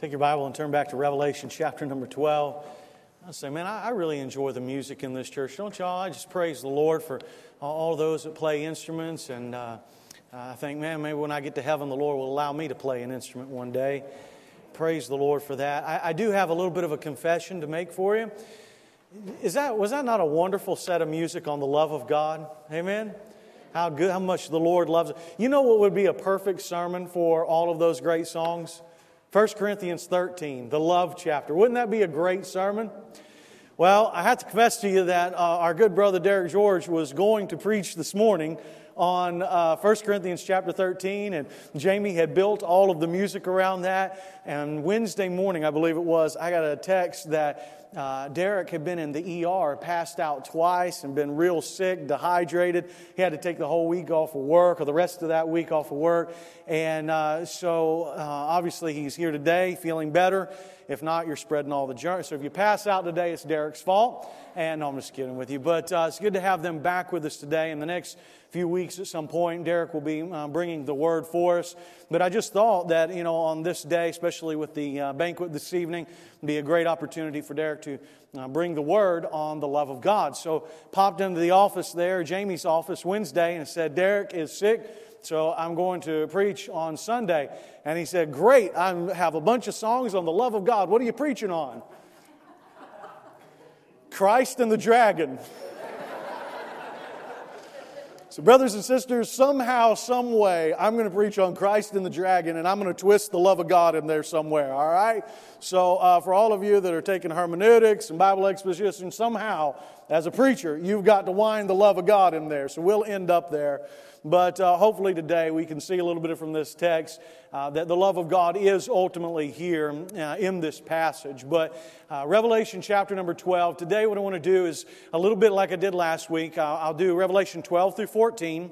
Take your Bible and turn back to Revelation chapter number 12. I say, man, I, really enjoy the music in this church. Don't y'all? I just praise the Lord for all those that play instruments. And uh, I think, man, maybe when I get to heaven, the Lord will allow me to play an instrument one day. Praise the Lord for that. I, I do have a little bit of a confession to make for you. Is that, was that not a wonderful set of music on the love of God? Amen? How good, how much the Lord loves it. You know what would be a perfect sermon for all of those great songs? 1 Corinthians 13, the love chapter. Wouldn't that be a great sermon? Well, I have to confess to you that uh, our good brother Derek George was going to preach this morning on uh, 1 Corinthians chapter 13, and Jamie had built all of the music around that. And Wednesday morning, I believe it was, I got a text that uh, Derek had been in the ER, passed out twice, and been real sick, dehydrated. He had to take the whole week off of work, or the rest of that week off of work. And uh, so, uh, obviously, he's here today, feeling better. If not, you're spreading all the germs. So if you pass out today, it's Derek's fault. And no, I'm just kidding with you. But uh, it's good to have them back with us today. In the next few weeks, at some point, Derek will be uh, bringing the word for us. But I just thought that, you know, on this day, especially with the uh, banquet this evening, be a great opportunity for Derek to uh, bring the word on the love of God. So popped into the office there, Jamie's office, Wednesday, and said, Derek is sick so I'm going to preach on Sunday. And he said, Great, I have a bunch of songs on the love of God. What are you preaching on? Christ and the dragon. So, brothers and sisters, somehow, some way, I'm going to preach on Christ and the dragon, and I'm going to twist the love of God in there somewhere, all right? So, uh, for all of you that are taking hermeneutics and Bible exposition, somehow, as a preacher, you've got to wind the love of God in there. So, we'll end up there. But uh, hopefully today we can see a little bit from this text uh, that the love of God is ultimately here uh, in this passage. But uh, Revelation chapter number 12, today what I want to do is a little bit like I did last week. I'll do Revelation 12 through 14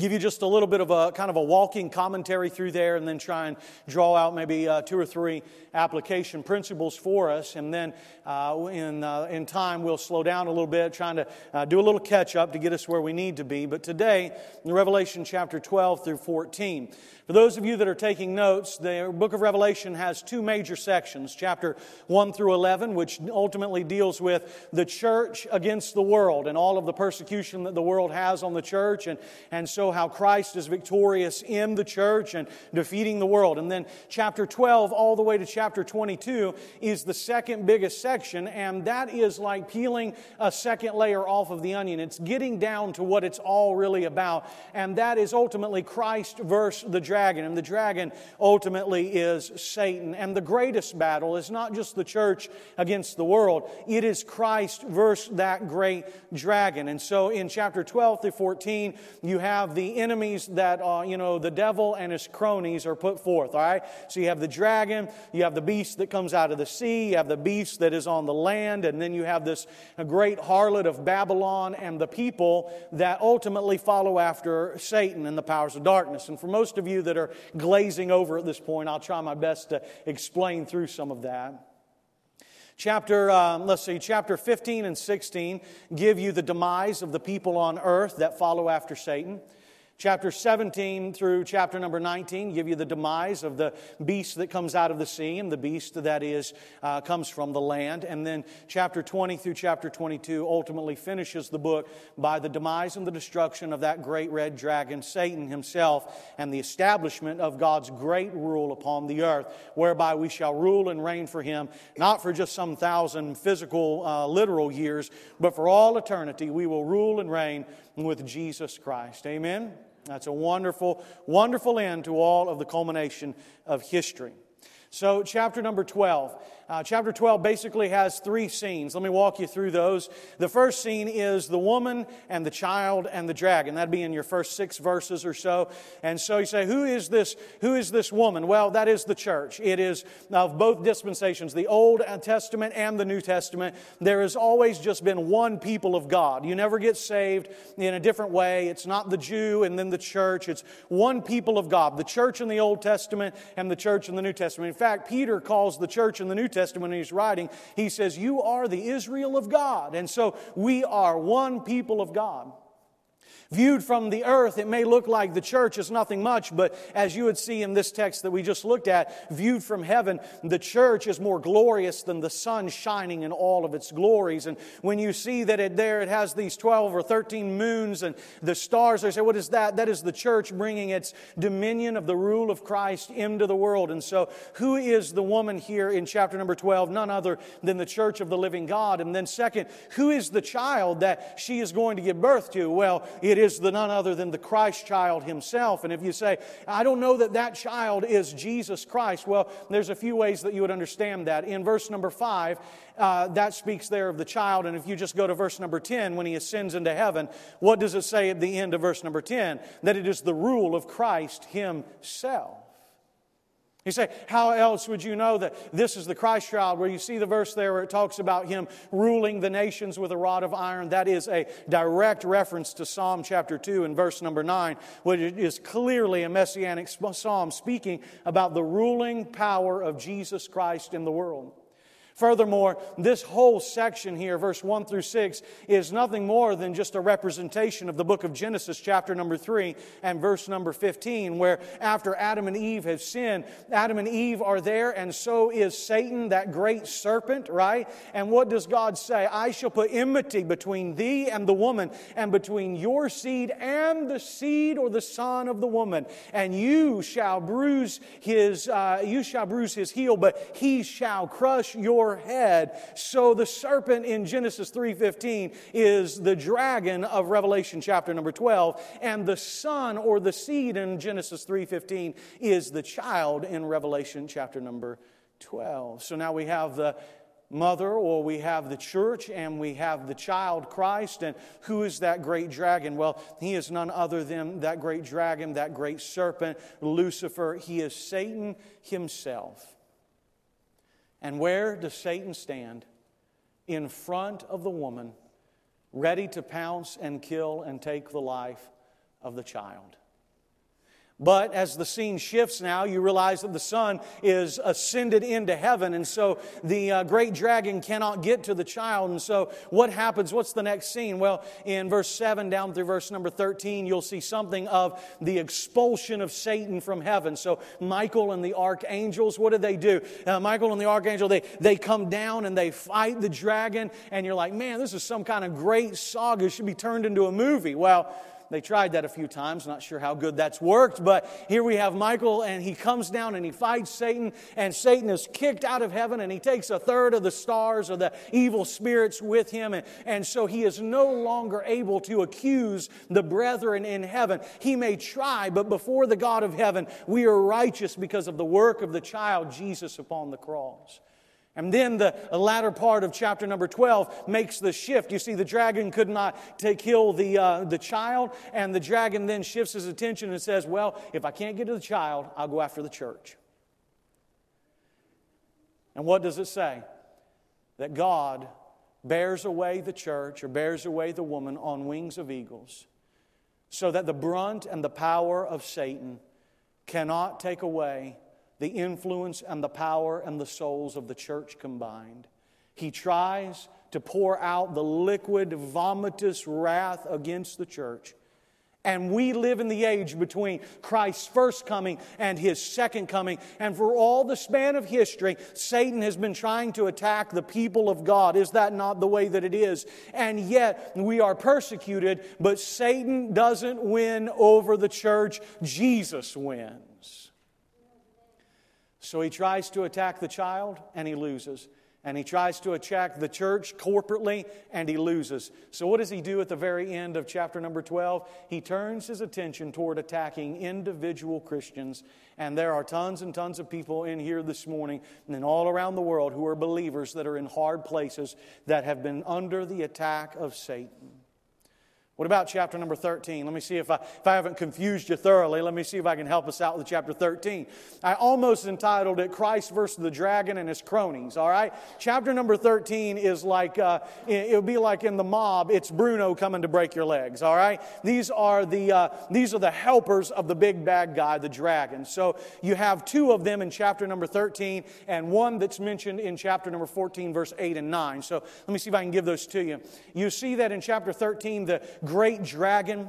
give you just a little bit of a kind of a walking commentary through there and then try and draw out maybe uh, two or three application principles for us. And then uh, in, uh, in time, we'll slow down a little bit, trying to uh, do a little catch up to get us where we need to be. But today, in Revelation chapter 12 through 14, for those of you that are taking notes, the book of Revelation has two major sections chapter 1 through 11, which ultimately deals with the church against the world and all of the persecution that the world has on the church, and, and so how Christ is victorious in the church and defeating the world. And then chapter 12, all the way to chapter 22, is the second biggest section, and that is like peeling a second layer off of the onion. It's getting down to what it's all really about, and that is ultimately Christ versus the dragon and the dragon ultimately is Satan. And the greatest battle is not just the church against the world, it is Christ versus that great dragon. And so in chapter 12 through 14, you have the enemies that, uh, you know, the devil and his cronies are put forth, all right? So you have the dragon, you have the beast that comes out of the sea, you have the beast that is on the land, and then you have this great harlot of Babylon and the people that ultimately follow after Satan and the powers of darkness. And for most of you that are glazing over at this point. I'll try my best to explain through some of that. Chapter, um, let's see, chapter 15 and 16 give you the demise of the people on earth that follow after Satan. Chapter 17 through chapter number 19 give you the demise of the beast that comes out of the sea and the beast that is uh, comes from the land. And then chapter 20 through chapter 22 ultimately finishes the book by the demise and the destruction of that great red dragon, Satan himself, and the establishment of God's great rule upon the earth, whereby we shall rule and reign for him, not for just some thousand physical, uh, literal years, but for all eternity. We will rule and reign with Jesus Christ. Amen. That's a wonderful, wonderful end to all of the culmination of history. So, chapter number 12. Uh, chapter 12 basically has three scenes. Let me walk you through those. The first scene is the woman and the child and the dragon. That'd be in your first six verses or so. And so you say, who is this, who is this woman? Well, that is the church. It is of both dispensations, the Old Testament and the New Testament. There has always just been one people of God. You never get saved in a different way. It's not the Jew and then the church. It's one people of God. The church in the Old Testament and the church in the New Testament. In fact, Peter calls the church in the New Testament Testament, he's writing, he says, You are the Israel of God. And so we are one people of God. Viewed from the earth, it may look like the church is nothing much, but as you would see in this text that we just looked at, viewed from heaven, the church is more glorious than the sun shining in all of its glories. And when you see that it there, it has these 12 or 13 moons and the stars, they say, What is that? That is the church bringing its dominion of the rule of Christ into the world. And so, who is the woman here in chapter number 12? None other than the church of the living God. And then, second, who is the child that she is going to give birth to? Well, it is the none other than the Christ child himself. And if you say, I don't know that that child is Jesus Christ, well, there's a few ways that you would understand that. In verse number five, uh, that speaks there of the child. And if you just go to verse number 10, when he ascends into heaven, what does it say at the end of verse number 10? That it is the rule of Christ himself. You say, how else would you know that this is the Christ child? Where you see the verse there where it talks about him ruling the nations with a rod of iron. That is a direct reference to Psalm chapter 2 and verse number 9, which is clearly a messianic psalm speaking about the ruling power of Jesus Christ in the world. Furthermore, this whole section here, verse 1 through 6, is nothing more than just a representation of the book of Genesis, chapter number 3 and verse number 15, where after Adam and Eve have sinned, Adam and Eve are there, and so is Satan, that great serpent, right? And what does God say? I shall put enmity between thee and the woman, and between your seed and the seed or the son of the woman, and you shall bruise his, uh, you shall bruise his heel, but he shall crush your head. So the serpent in Genesis 3:15 is the dragon of Revelation chapter number 12, and the son or the seed in Genesis 3:15 is the child in Revelation chapter number 12. So now we have the mother, or we have the church, and we have the child Christ. And who is that great dragon? Well, he is none other than that great dragon, that great serpent, Lucifer. He is Satan himself. And where does Satan stand? In front of the woman, ready to pounce and kill and take the life of the child. But as the scene shifts now, you realize that the Son is ascended into heaven, and so the uh, great dragon cannot get to the child. And so, what happens? What's the next scene? Well, in verse 7 down through verse number 13, you'll see something of the expulsion of Satan from heaven. So, Michael and the archangels, what do they do? Uh, Michael and the archangel, they, they come down and they fight the dragon, and you're like, man, this is some kind of great saga. It should be turned into a movie. Well, they tried that a few times, not sure how good that's worked, but here we have Michael, and he comes down and he fights Satan, and Satan is kicked out of heaven, and he takes a third of the stars of the evil spirits with him, and, and so he is no longer able to accuse the brethren in heaven. He may try, but before the God of heaven, we are righteous because of the work of the child Jesus upon the cross. And then the latter part of chapter number 12 makes the shift. You see, the dragon could not take, kill the, uh, the child, and the dragon then shifts his attention and says, Well, if I can't get to the child, I'll go after the church. And what does it say? That God bears away the church or bears away the woman on wings of eagles, so that the brunt and the power of Satan cannot take away the influence and the power and the souls of the church combined. He tries to pour out the liquid, vomitous wrath against the church. And we live in the age between Christ's first coming and his second coming. And for all the span of history, Satan has been trying to attack the people of God. Is that not the way that it is? And yet we are persecuted, but Satan doesn't win over the church, Jesus wins. So he tries to attack the child and he loses. And he tries to attack the church corporately and he loses. So, what does he do at the very end of chapter number 12? He turns his attention toward attacking individual Christians. And there are tons and tons of people in here this morning and all around the world who are believers that are in hard places that have been under the attack of Satan. What about chapter number 13? Let me see if I, if I haven't confused you thoroughly. Let me see if I can help us out with chapter 13. I almost entitled it Christ versus the Dragon and His Cronies, all right? Chapter number 13 is like, uh, it would be like in the mob, it's Bruno coming to break your legs, all right? These are, the, uh, these are the helpers of the big bad guy, the dragon. So you have two of them in chapter number 13 and one that's mentioned in chapter number 14, verse 8 and 9. So let me see if I can give those to you. You see that in chapter 13, the great dragon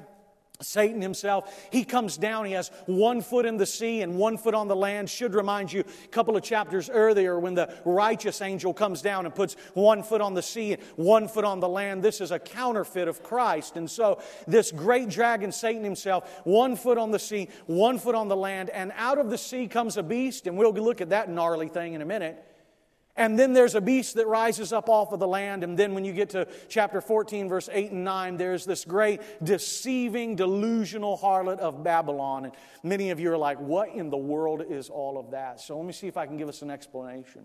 Satan himself, he comes down. He has one foot in the sea and one foot on the land. Should remind you a couple of chapters earlier when the righteous angel comes down and puts one foot on the sea and one foot on the land. This is a counterfeit of Christ. And so, this great dragon, Satan himself, one foot on the sea, one foot on the land, and out of the sea comes a beast. And we'll look at that gnarly thing in a minute. And then there's a beast that rises up off of the land. And then when you get to chapter 14, verse 8 and 9, there's this great deceiving, delusional harlot of Babylon. And many of you are like, what in the world is all of that? So let me see if I can give us an explanation.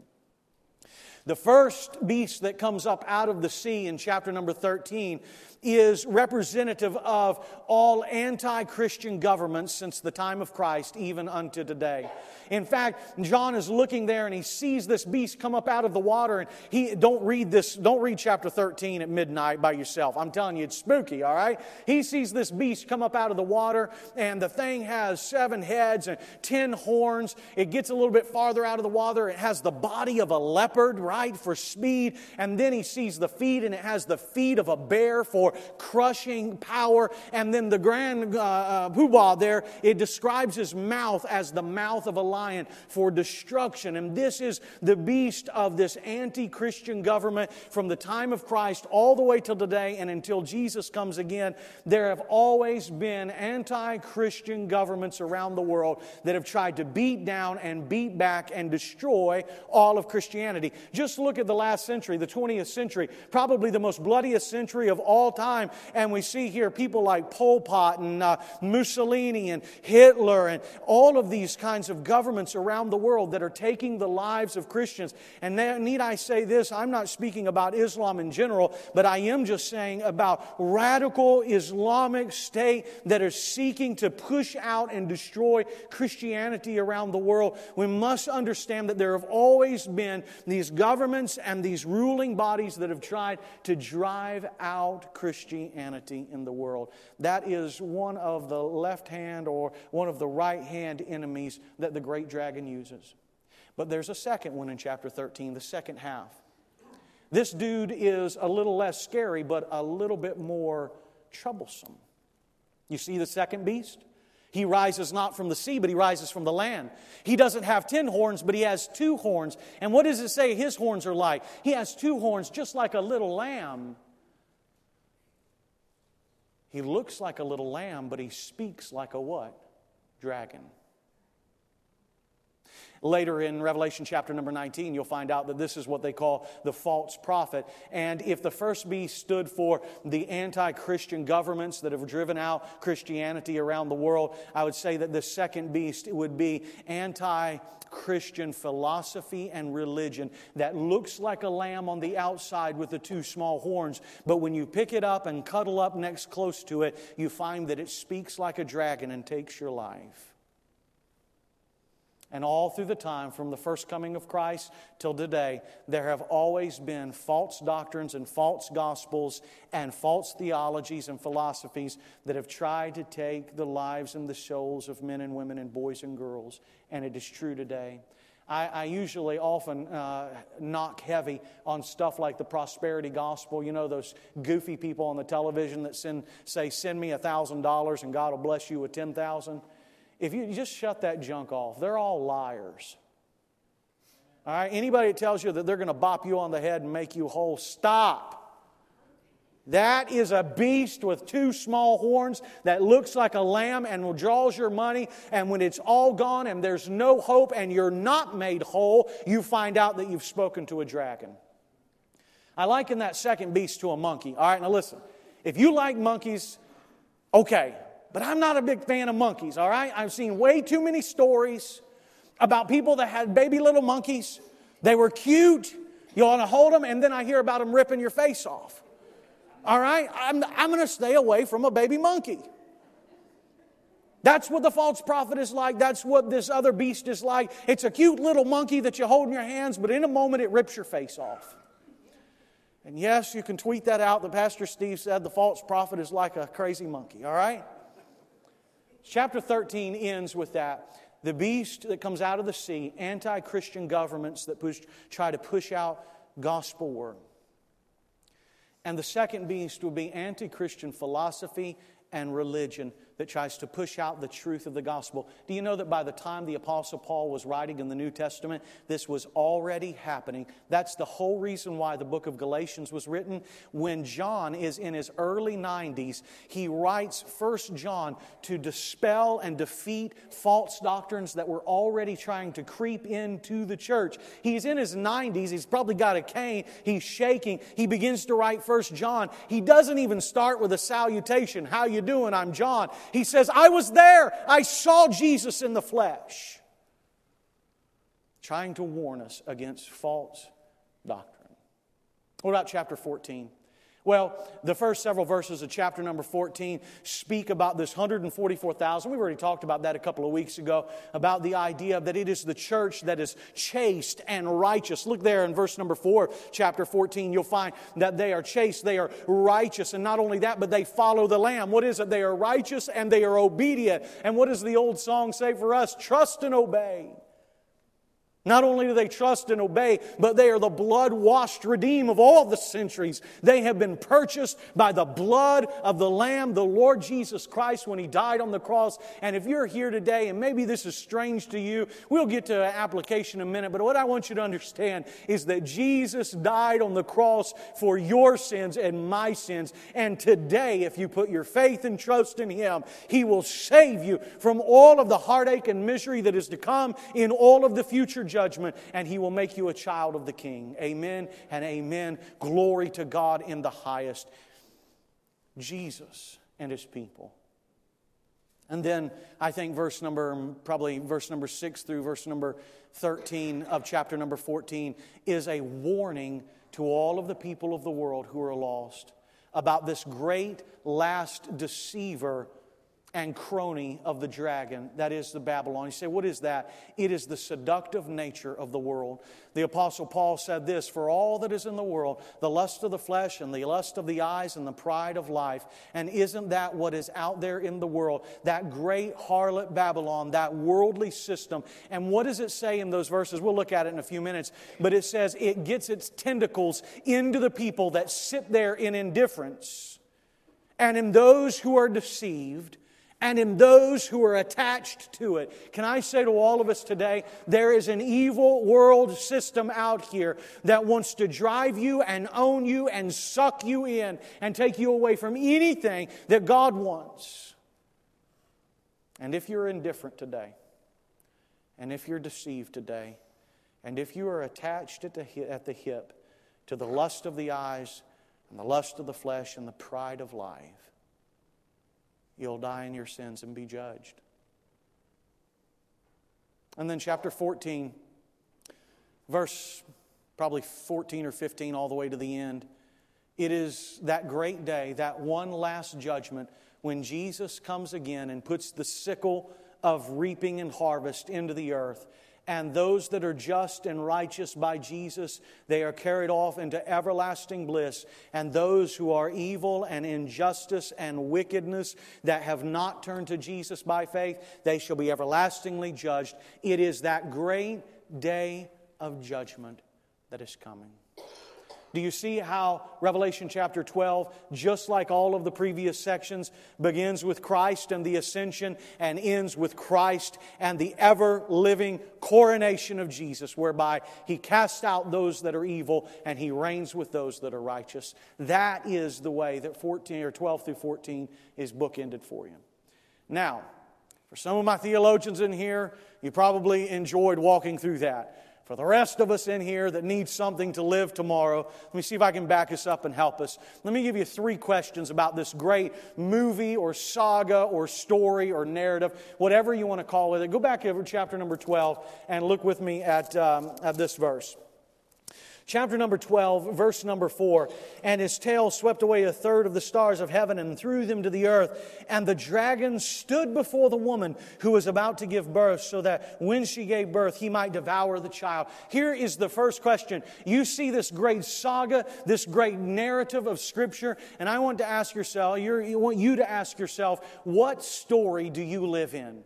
The first beast that comes up out of the sea in chapter number 13 is representative of all anti Christian governments since the time of Christ, even unto today. In fact, John is looking there and he sees this beast come up out of the water. And he don't read this, don't read chapter 13 at midnight by yourself. I'm telling you, it's spooky, all right? He sees this beast come up out of the water, and the thing has seven heads and ten horns. It gets a little bit farther out of the water. It has the body of a leopard, right, for speed. And then he sees the feet, and it has the feet of a bear for crushing power. And then the grand uh, uh, poobah there, it describes his mouth as the mouth of a lion for destruction. And this is the beast of this anti Christian government from the time of Christ all the way till today and until Jesus comes again. There have always been anti Christian governments around the world that have tried to beat down and beat back and destroy all of Christianity. Just look at the last century, the 20th century, probably the most bloodiest century of all time. And we see here people like Pol Pot and uh, Mussolini and Hitler and all of these kinds of governments around the world that are taking the lives of Christians. And need I say this? I'm not speaking about Islam in general, but I am just saying about radical Islamic state that are seeking to push out and destroy Christianity around the world. We must understand that there have always been these governments and these ruling bodies that have tried to drive out Christianity in the world. That is one of the left hand or one of the right hand enemies that the great dragon uses. But there's a second one in chapter 13, the second half. This dude is a little less scary, but a little bit more troublesome. You see the second beast? He rises not from the sea, but he rises from the land. He doesn't have ten horns, but he has two horns. And what does it say his horns are like? He has two horns, just like a little lamb. He looks like a little lamb, but he speaks like a what? Dragon. Later in Revelation chapter number 19, you'll find out that this is what they call the false prophet. And if the first beast stood for the anti Christian governments that have driven out Christianity around the world, I would say that the second beast would be anti Christian philosophy and religion that looks like a lamb on the outside with the two small horns, but when you pick it up and cuddle up next close to it, you find that it speaks like a dragon and takes your life. And all through the time, from the first coming of Christ till today, there have always been false doctrines and false gospels and false theologies and philosophies that have tried to take the lives and the souls of men and women and boys and girls. And it is true today. I, I usually often uh, knock heavy on stuff like the prosperity gospel. You know, those goofy people on the television that send, say, Send me $1,000 and God will bless you with 10000 if you just shut that junk off, they're all liars. All right? Anybody that tells you that they're going to bop you on the head and make you whole, stop. That is a beast with two small horns that looks like a lamb and draws your money. And when it's all gone and there's no hope and you're not made whole, you find out that you've spoken to a dragon. I liken that second beast to a monkey. All right, now listen. If you like monkeys, okay. But I'm not a big fan of monkeys, all right? I've seen way too many stories about people that had baby little monkeys. They were cute. You want to hold them, and then I hear about them ripping your face off. All right? I'm, I'm going to stay away from a baby monkey. That's what the false prophet is like. That's what this other beast is like. It's a cute little monkey that you hold in your hands, but in a moment it rips your face off. And yes, you can tweet that out. The Pastor Steve said the false prophet is like a crazy monkey, all right? Chapter 13 ends with that. The beast that comes out of the sea, anti Christian governments that push, try to push out gospel word. And the second beast will be anti Christian philosophy and religion that tries to push out the truth of the gospel. Do you know that by the time the Apostle Paul was writing in the New Testament, this was already happening? That's the whole reason why the book of Galatians was written. When John is in his early 90s, he writes First John to dispel and defeat false doctrines that were already trying to creep into the church. He's in his 90s, he's probably got a cane, he's shaking. He begins to write First John. He doesn't even start with a salutation. How you doing? I'm John. He says, I was there. I saw Jesus in the flesh. Trying to warn us against false doctrine. What about chapter 14? Well, the first several verses of chapter number 14 speak about this 144,000. We've already talked about that a couple of weeks ago, about the idea that it is the church that is chaste and righteous. Look there in verse number 4, chapter 14. You'll find that they are chaste, they are righteous, and not only that, but they follow the Lamb. What is it? They are righteous and they are obedient. And what does the old song say for us? Trust and obey. Not only do they trust and obey, but they are the blood washed redeem of all the centuries. They have been purchased by the blood of the Lamb, the Lord Jesus Christ, when He died on the cross. And if you're here today, and maybe this is strange to you, we'll get to application in a minute, but what I want you to understand is that Jesus died on the cross for your sins and my sins. And today, if you put your faith and trust in Him, He will save you from all of the heartache and misery that is to come in all of the future judgment, and he will make you a child of the king. Amen and amen. Glory to God in the highest. Jesus and his people. And then I think verse number, probably verse number six through verse number 13 of chapter number 14 is a warning to all of the people of the world who are lost about this great last deceiver and crony of the dragon, that is the Babylon. You say, what is that? It is the seductive nature of the world. The Apostle Paul said this For all that is in the world, the lust of the flesh and the lust of the eyes and the pride of life. And isn't that what is out there in the world? That great harlot Babylon, that worldly system. And what does it say in those verses? We'll look at it in a few minutes. But it says it gets its tentacles into the people that sit there in indifference and in those who are deceived and in those who are attached to it. Can I say to all of us today, there is an evil world system out here that wants to drive you and own you and suck you in and take you away from anything that God wants. And if you're indifferent today, and if you're deceived today, and if you are attached at the, hip, at the hip to the lust of the eyes and the lust of the flesh and the pride of life, you'll die in your sins and be judged. And then, chapter 14, verse probably 14 or 15, all the way to the end. It is that great day, that one last judgment, when Jesus comes again and puts the sickle of reaping and harvest into the earth and those that are just and righteous by Jesus, they are carried off into everlasting bliss. And those who are evil and injustice and wickedness that have not turned to Jesus by faith, they shall be everlastingly judged. It is that great day of judgment that is coming. Do you see how Revelation chapter 12, just like all of the previous sections, begins with Christ and the ascension and ends with Christ and the ever living coronation of Jesus, whereby he casts out those that are evil and he reigns with those that are righteous? That is the way that 14 or 12 through 14 is bookended for you. Now, for some of my theologians in here, you probably enjoyed walking through that. For the rest of us in here that need something to live tomorrow, let me see if I can back us up and help us. Let me give you three questions about this great movie or saga or story or narrative, whatever you want to call it. Go back over chapter number 12 and look with me at, um, at this verse chapter number 12, verse number 4. And his tail swept away a third of the stars of heaven and threw them to the earth. And the dragon stood before the woman who was about to give birth, so that when she gave birth, he might devour the child. Here is the first question. You see this great saga, this great narrative of Scripture, and I want to ask yourself, I want you to ask yourself, what story do you live in?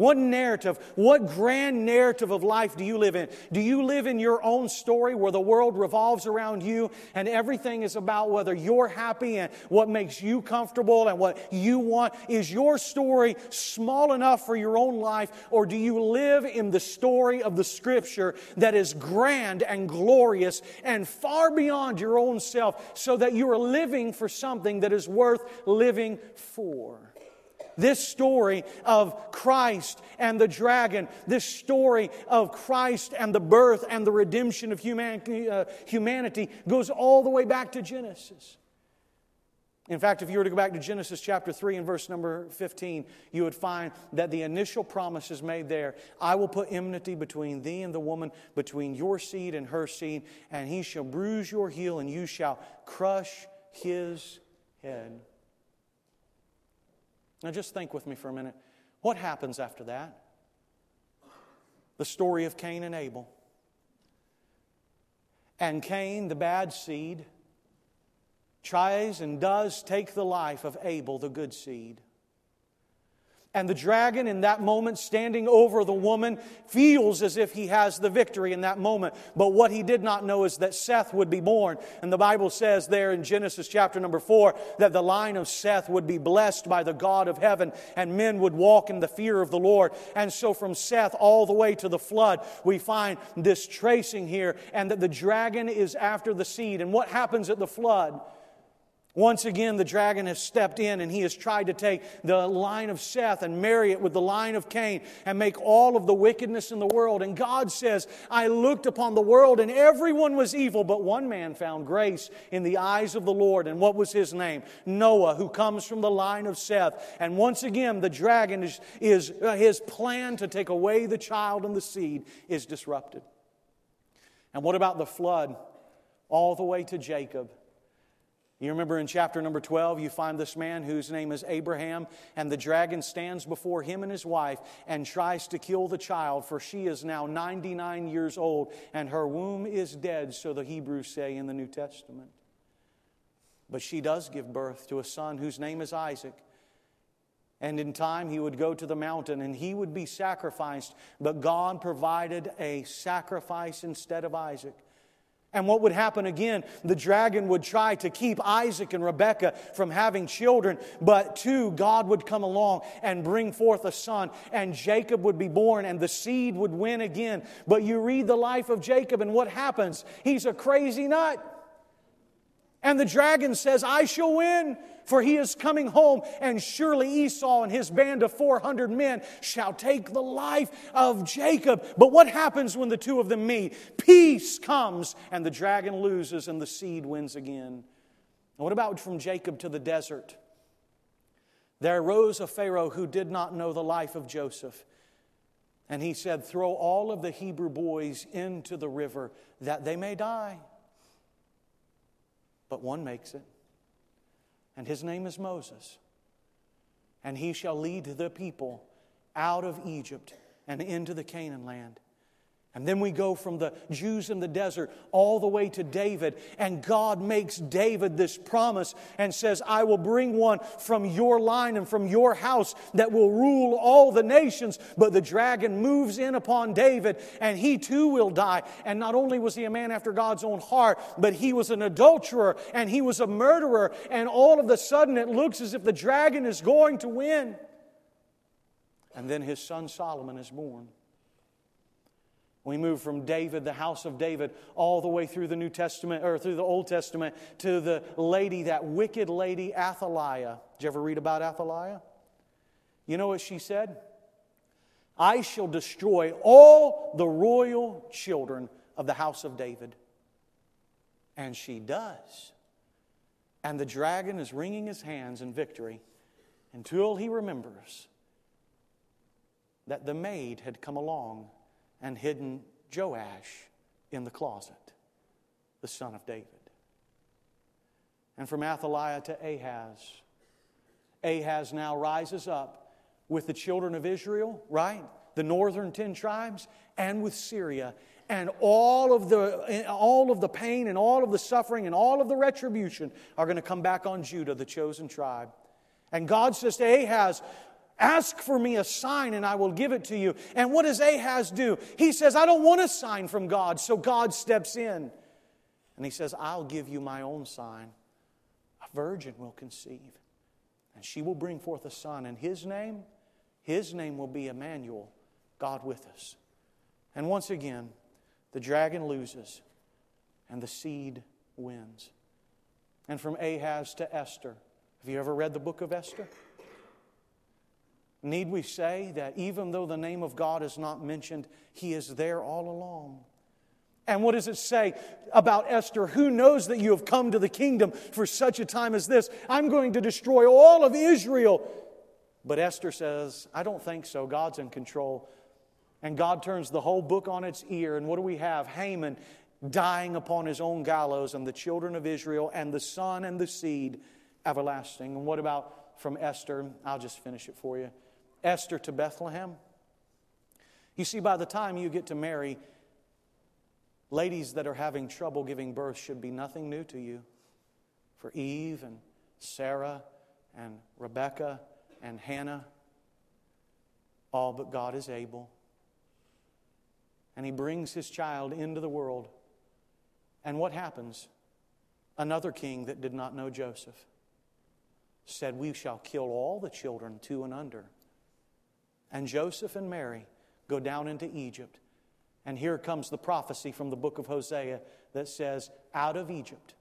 What narrative, what grand narrative of life do you live in? Do you live in your own story where the world revolves around you and everything is about whether you're happy and what makes you comfortable and what you want? Is your story small enough for your own life or do you live in the story of the scripture that is grand and glorious and far beyond your own self so that you are living for something that is worth living for? This story of Christ and the dragon, this story of Christ and the birth and the redemption of humanity, uh, humanity goes all the way back to Genesis. In fact, if you were to go back to Genesis chapter 3 and verse number 15, you would find that the initial promise is made there I will put enmity between thee and the woman, between your seed and her seed, and he shall bruise your heel, and you shall crush his head. Now, just think with me for a minute. What happens after that? The story of Cain and Abel. And Cain, the bad seed, tries and does take the life of Abel, the good seed. And the dragon, in that moment, standing over the woman, feels as if he has the victory in that moment. But what he did not know is that Seth would be born. And the Bible says there in Genesis chapter number four that the line of Seth would be blessed by the God of heaven, and men would walk in the fear of the Lord. And so from Seth all the way to the flood, we find this tracing here, and that the dragon is after the seed. And what happens at the flood? Once again, the dragon has stepped in and he has tried to take the line of Seth and marry it with the line of Cain and make all of the wickedness in the world. And God says, I looked upon the world and everyone was evil, but one man found grace in the eyes of the Lord. And what was his name? Noah, who comes from the line of Seth. And once again, the dragon is, is uh, his plan to take away the child and the seed is disrupted. And what about the flood? All the way to Jacob. You remember in chapter number 12, you find this man whose name is Abraham, and the dragon stands before him and his wife and tries to kill the child, for she is now 99 years old, and her womb is dead, so the Hebrews say in the New Testament. But she does give birth to a son whose name is Isaac. And in time, he would go to the mountain and he would be sacrificed, but God provided a sacrifice instead of Isaac. And what would happen again? The dragon would try to keep Isaac and Rebekah from having children, but two, God would come along and bring forth a son, and Jacob would be born, and the seed would win again. But you read the life of Jacob, and what happens? He's a crazy nut. And the dragon says, I shall win, for he is coming home, and surely Esau and his band of 400 men shall take the life of Jacob. But what happens when the two of them meet? Peace comes, and the dragon loses, and the seed wins again. what about from Jacob to the desert? There arose a Pharaoh who did not know the life of Joseph. And he said, Throw all of the Hebrew boys into the river that they may die but one makes it. And his name is Moses. And he shall lead the people out of Egypt and into the Canaan land. And then we go from the Jews in the desert all the way to David. And God makes David this promise and says, I will bring one from your line and from your house that will rule all the nations. But the dragon moves in upon David and he too will die. And not only was he a man after God's own heart, but he was an adulterer and he was a murderer. And all of a sudden it looks as if the dragon is going to win. And then his son Solomon is born. We move from David, the house of David, all the way through the New Testament or through the Old Testament to the lady, that wicked lady, Athaliah. Did you ever read about Athaliah? You know what she said? I shall destroy all the royal children of the house of David. And she does. And the dragon is wringing his hands in victory until he remembers that the maid had come along and hidden Joash in the closet, the son of David. And from Athaliah to Ahaz. Ahaz now rises up with the children of Israel, right? The northern 10 tribes, and with Syria. And all of, the, all of the pain and all of the suffering and all of the retribution are going to come back on Judah, the chosen tribe. And God says to Ahaz, Ask for me a sign and I will give it to you. And what does Ahaz do? He says, I don't want a sign from God. So God steps in and he says, I'll give you my own sign. A virgin will conceive and she will bring forth a son. And his name, his name will be Emmanuel, God with us. And once again, the dragon loses and the seed wins. And from Ahaz to Esther. Have you ever read the book of Esther? Need we say that even though the name of God is not mentioned, He is there all along? And what does it say about Esther? Who knows that you have come to the kingdom for such a time as this? I'm going to destroy all of Israel. But Esther says, I don't think so. God's in control. And God turns the whole book on its ear. And what do we have? Haman dying upon his own gallows, and the children of Israel, and the son and the seed everlasting. And what about from Esther? I'll just finish it for you. Esther to Bethlehem. You see, by the time you get to Mary, ladies that are having trouble giving birth should be nothing new to you. For Eve and Sarah and Rebecca and Hannah, all but God is able. And He brings His child into the world. And what happens? Another king that did not know Joseph said, We shall kill all the children two and under and Joseph and Mary go down into Egypt. And here comes the prophecy from the book of Hosea that says, Out of Egypt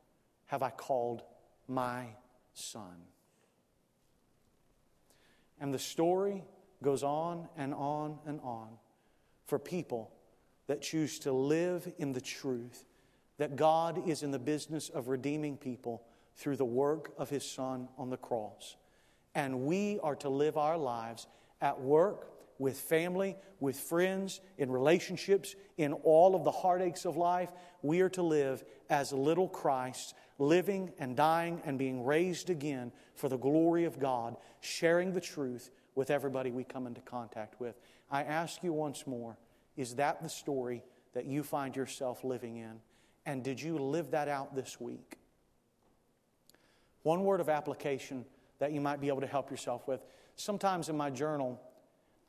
have I called my son. And the story goes on and on and on for people that choose to live in the truth that God is in the business of redeeming people through the work of his son on the cross. And we are to live our lives at work, with family, with friends, in relationships, in all of the heartaches of life, we are to live as little Christ, living and dying and being raised again for the glory of God, sharing the truth with everybody we come into contact with. I ask you once more is that the story that you find yourself living in? And did you live that out this week? One word of application that you might be able to help yourself with sometimes in my journal,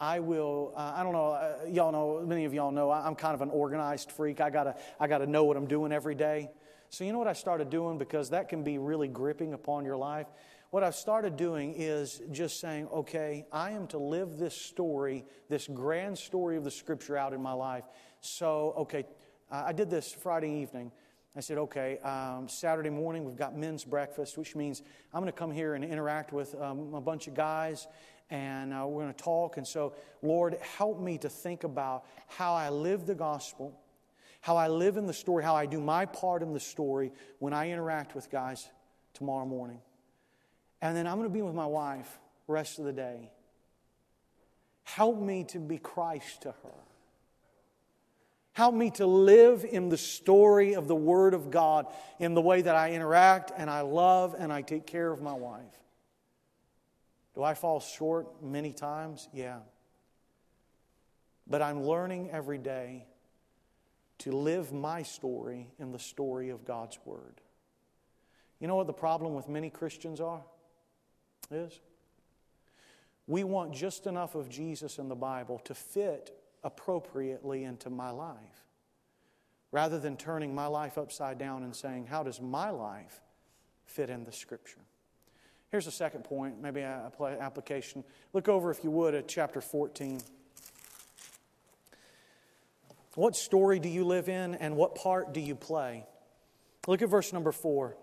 I will, uh, I don't know, uh, y'all know, many of y'all know, I'm kind of an organized freak. I gotta, I gotta know what I'm doing every day. So, you know what I started doing? Because that can be really gripping upon your life. What I've started doing is just saying, okay, I am to live this story, this grand story of the scripture out in my life. So, okay, I did this Friday evening. I said, okay, um, Saturday morning we've got men's breakfast, which means I'm going to come here and interact with um, a bunch of guys and uh, we're going to talk. And so, Lord, help me to think about how I live the gospel, how I live in the story, how I do my part in the story when I interact with guys tomorrow morning. And then I'm going to be with my wife rest of the day. Help me to be Christ to her. Help me to live in the story of the Word of God in the way that I interact and I love and I take care of my wife. Do I fall short many times? Yeah. But I'm learning every day to live my story in the story of God's Word. You know what the problem with many Christians are? Is? We want just enough of Jesus in the Bible to fit appropriately into my life, rather than turning my life upside down and saying, How does my life fit in the Scripture? Here's a second point, maybe an application. Look over, if you would, at chapter 14. What story do you live in and what part do you play? Look at verse number four.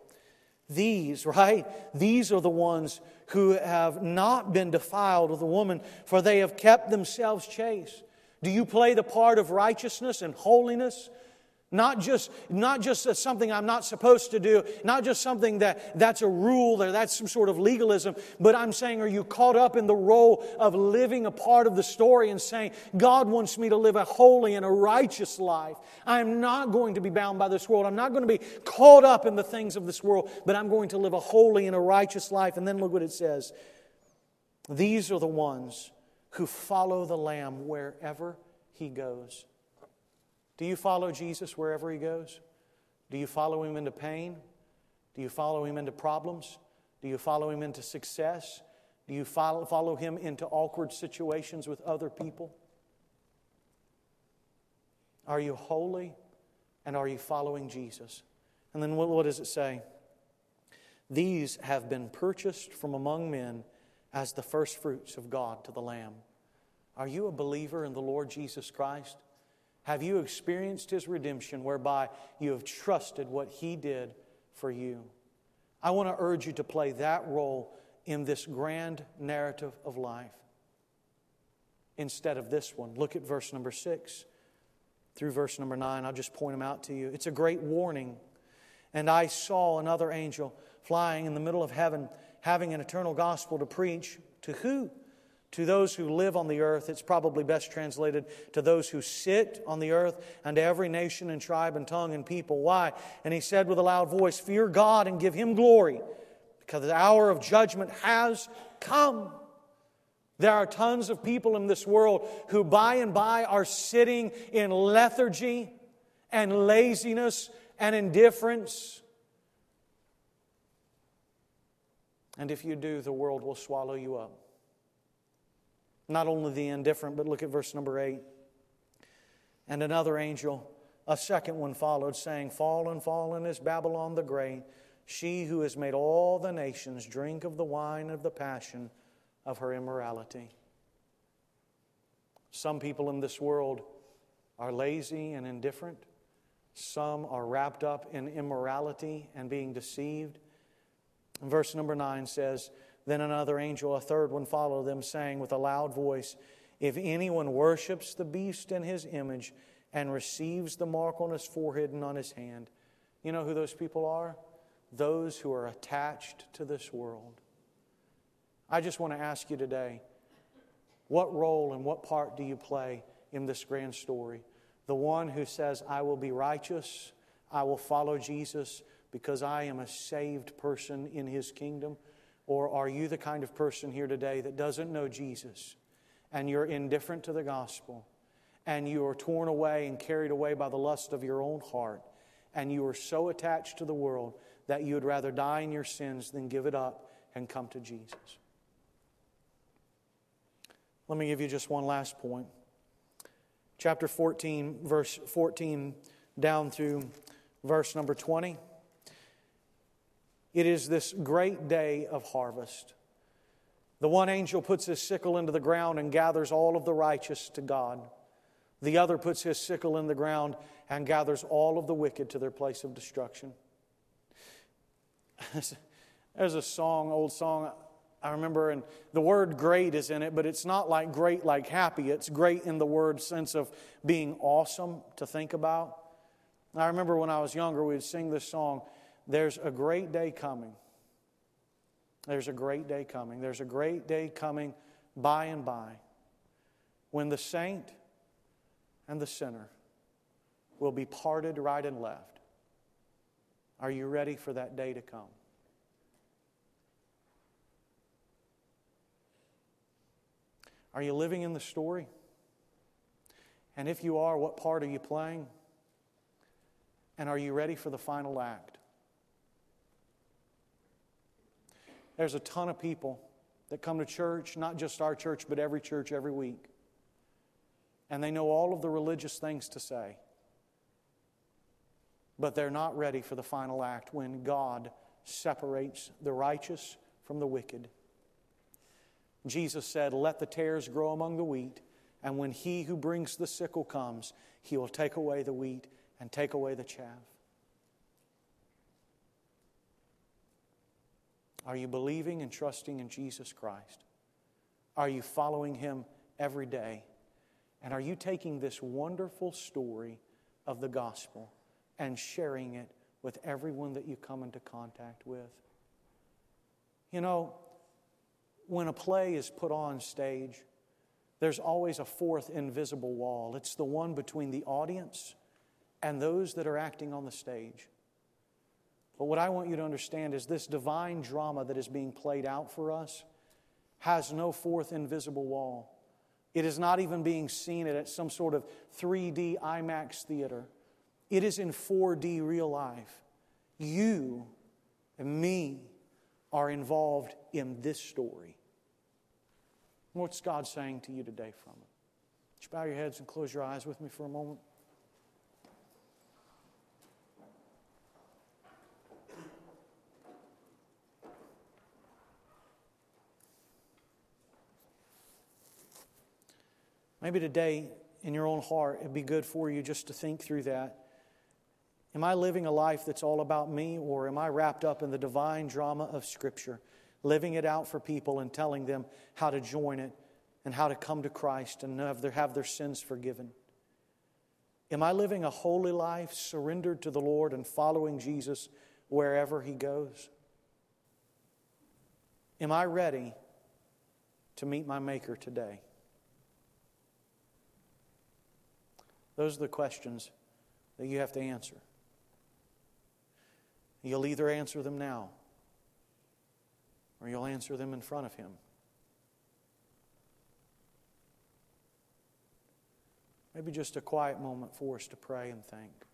These, right? These are the ones who have not been defiled with a woman, for they have kept themselves chaste. Do you play the part of righteousness and holiness? Not just, not just something I'm not supposed to do, not just something that that's a rule or that's some sort of legalism, but I'm saying, are you caught up in the role of living a part of the story and saying, God wants me to live a holy and a righteous life? I'm not going to be bound by this world. I'm not going to be caught up in the things of this world, but I'm going to live a holy and a righteous life. And then look what it says. These are the ones who follow the Lamb wherever he goes. Do you follow Jesus wherever he goes? Do you follow him into pain? Do you follow him into problems? Do you follow him into success? Do you follow, follow him into awkward situations with other people? Are you holy and are you following Jesus? And then what, what does it say? These have been purchased from among men as the firstfruits of God to the Lamb. Are you a believer in the Lord Jesus Christ? Have you experienced His redemption whereby you have trusted what He did for you? I want to urge you to play that role in this grand narrative of life instead of this one. Look at verse number six through verse number nine. I'll just point them out to you. It's a great warning. And I saw another angel flying in the middle of heaven, having an eternal gospel to preach to who? To those who live on the earth. It's probably best translated to those who sit on the earth and to every nation and tribe and tongue and people. Why? And he said with a loud voice, Fear God and give him glory, because the hour of judgment has come. There are tons of people in this world who by and by are sitting in lethargy and laziness and indifference. And if you do, the world will swallow you up. Not only the indifferent, but look at verse number 8. And another angel, a second one followed, saying, Fallen, fallen is Babylon the Great, she who has made all the nations drink of the wine of the passion of her immorality. Some people in this world are lazy and indifferent. Some are wrapped up in immorality and being deceived. And verse number 9 says, Then another angel, a third one, followed them, saying with a loud voice, If anyone worships the beast in his image and receives the mark on his forehead and on his hand, you know who those people are? Those who are attached to this world. I just want to ask you today what role and what part do you play in this grand story? The one who says, I will be righteous, I will follow Jesus because I am a saved person in his kingdom? Or are you the kind of person here today that doesn't know Jesus and you're indifferent to the gospel and you are torn away and carried away by the lust of your own heart and you are so attached to the world that you would rather die in your sins than give it up and come to Jesus? Let me give you just one last point. Chapter 14, verse 14 down through verse number 20. It is this great day of harvest. The one angel puts his sickle into the ground and gathers all of the righteous to God. The other puts his sickle in the ground and gathers all of the wicked to their place of destruction. There's a song, old song I remember, and the word great is in it, but it's not like great like happy. It's great in the word sense of being awesome to think about. I remember when I was younger, we'd sing this song, There's a great day coming. There's a great day coming. There's a great day coming by and by when the saint and the sinner will be parted right and left. Are you ready for that day to come? Are you living in the story? And if you are, what part are you playing? And are you ready for the final act? There's a ton of people that come to church, not just our church, but every church every week. And they know all of the religious things to say. But they're not ready for the final act when God separates the righteous from the wicked. Jesus said, Let the tares grow among the wheat, and when he who brings the sickle comes, he will take away the wheat and take away the chaff. Are you believing and trusting in Jesus Christ? Are you following him every day? And are you taking this wonderful story of the gospel and sharing it with everyone that you come into contact with? You know, when a play is put on stage, there's always a fourth invisible wall. It's the one between the audience and those that are acting on the stage. But what I want you to understand is this divine drama that is being played out for us has no fourth invisible wall. It is not even being seen at some sort of 3D IMAX theater. It is in 4D real life. You and me are involved in this story. What's God saying to you today from it? You bow your heads and close your eyes with me for a moment? Maybe today, in your own heart, it'd be good for you just to think through that. Am I living a life that's all about me, or am I wrapped up in the divine drama of Scripture, living it out for people and telling them how to join it and how to come to Christ and have their, have their sins forgiven? Am I living a holy life, surrendered to the Lord and following Jesus wherever He goes? Am I ready to meet my Maker today? Those are the questions that you have to answer. You'll either answer them now or you'll answer them in front of Him. Maybe just a quiet moment for us to pray and think.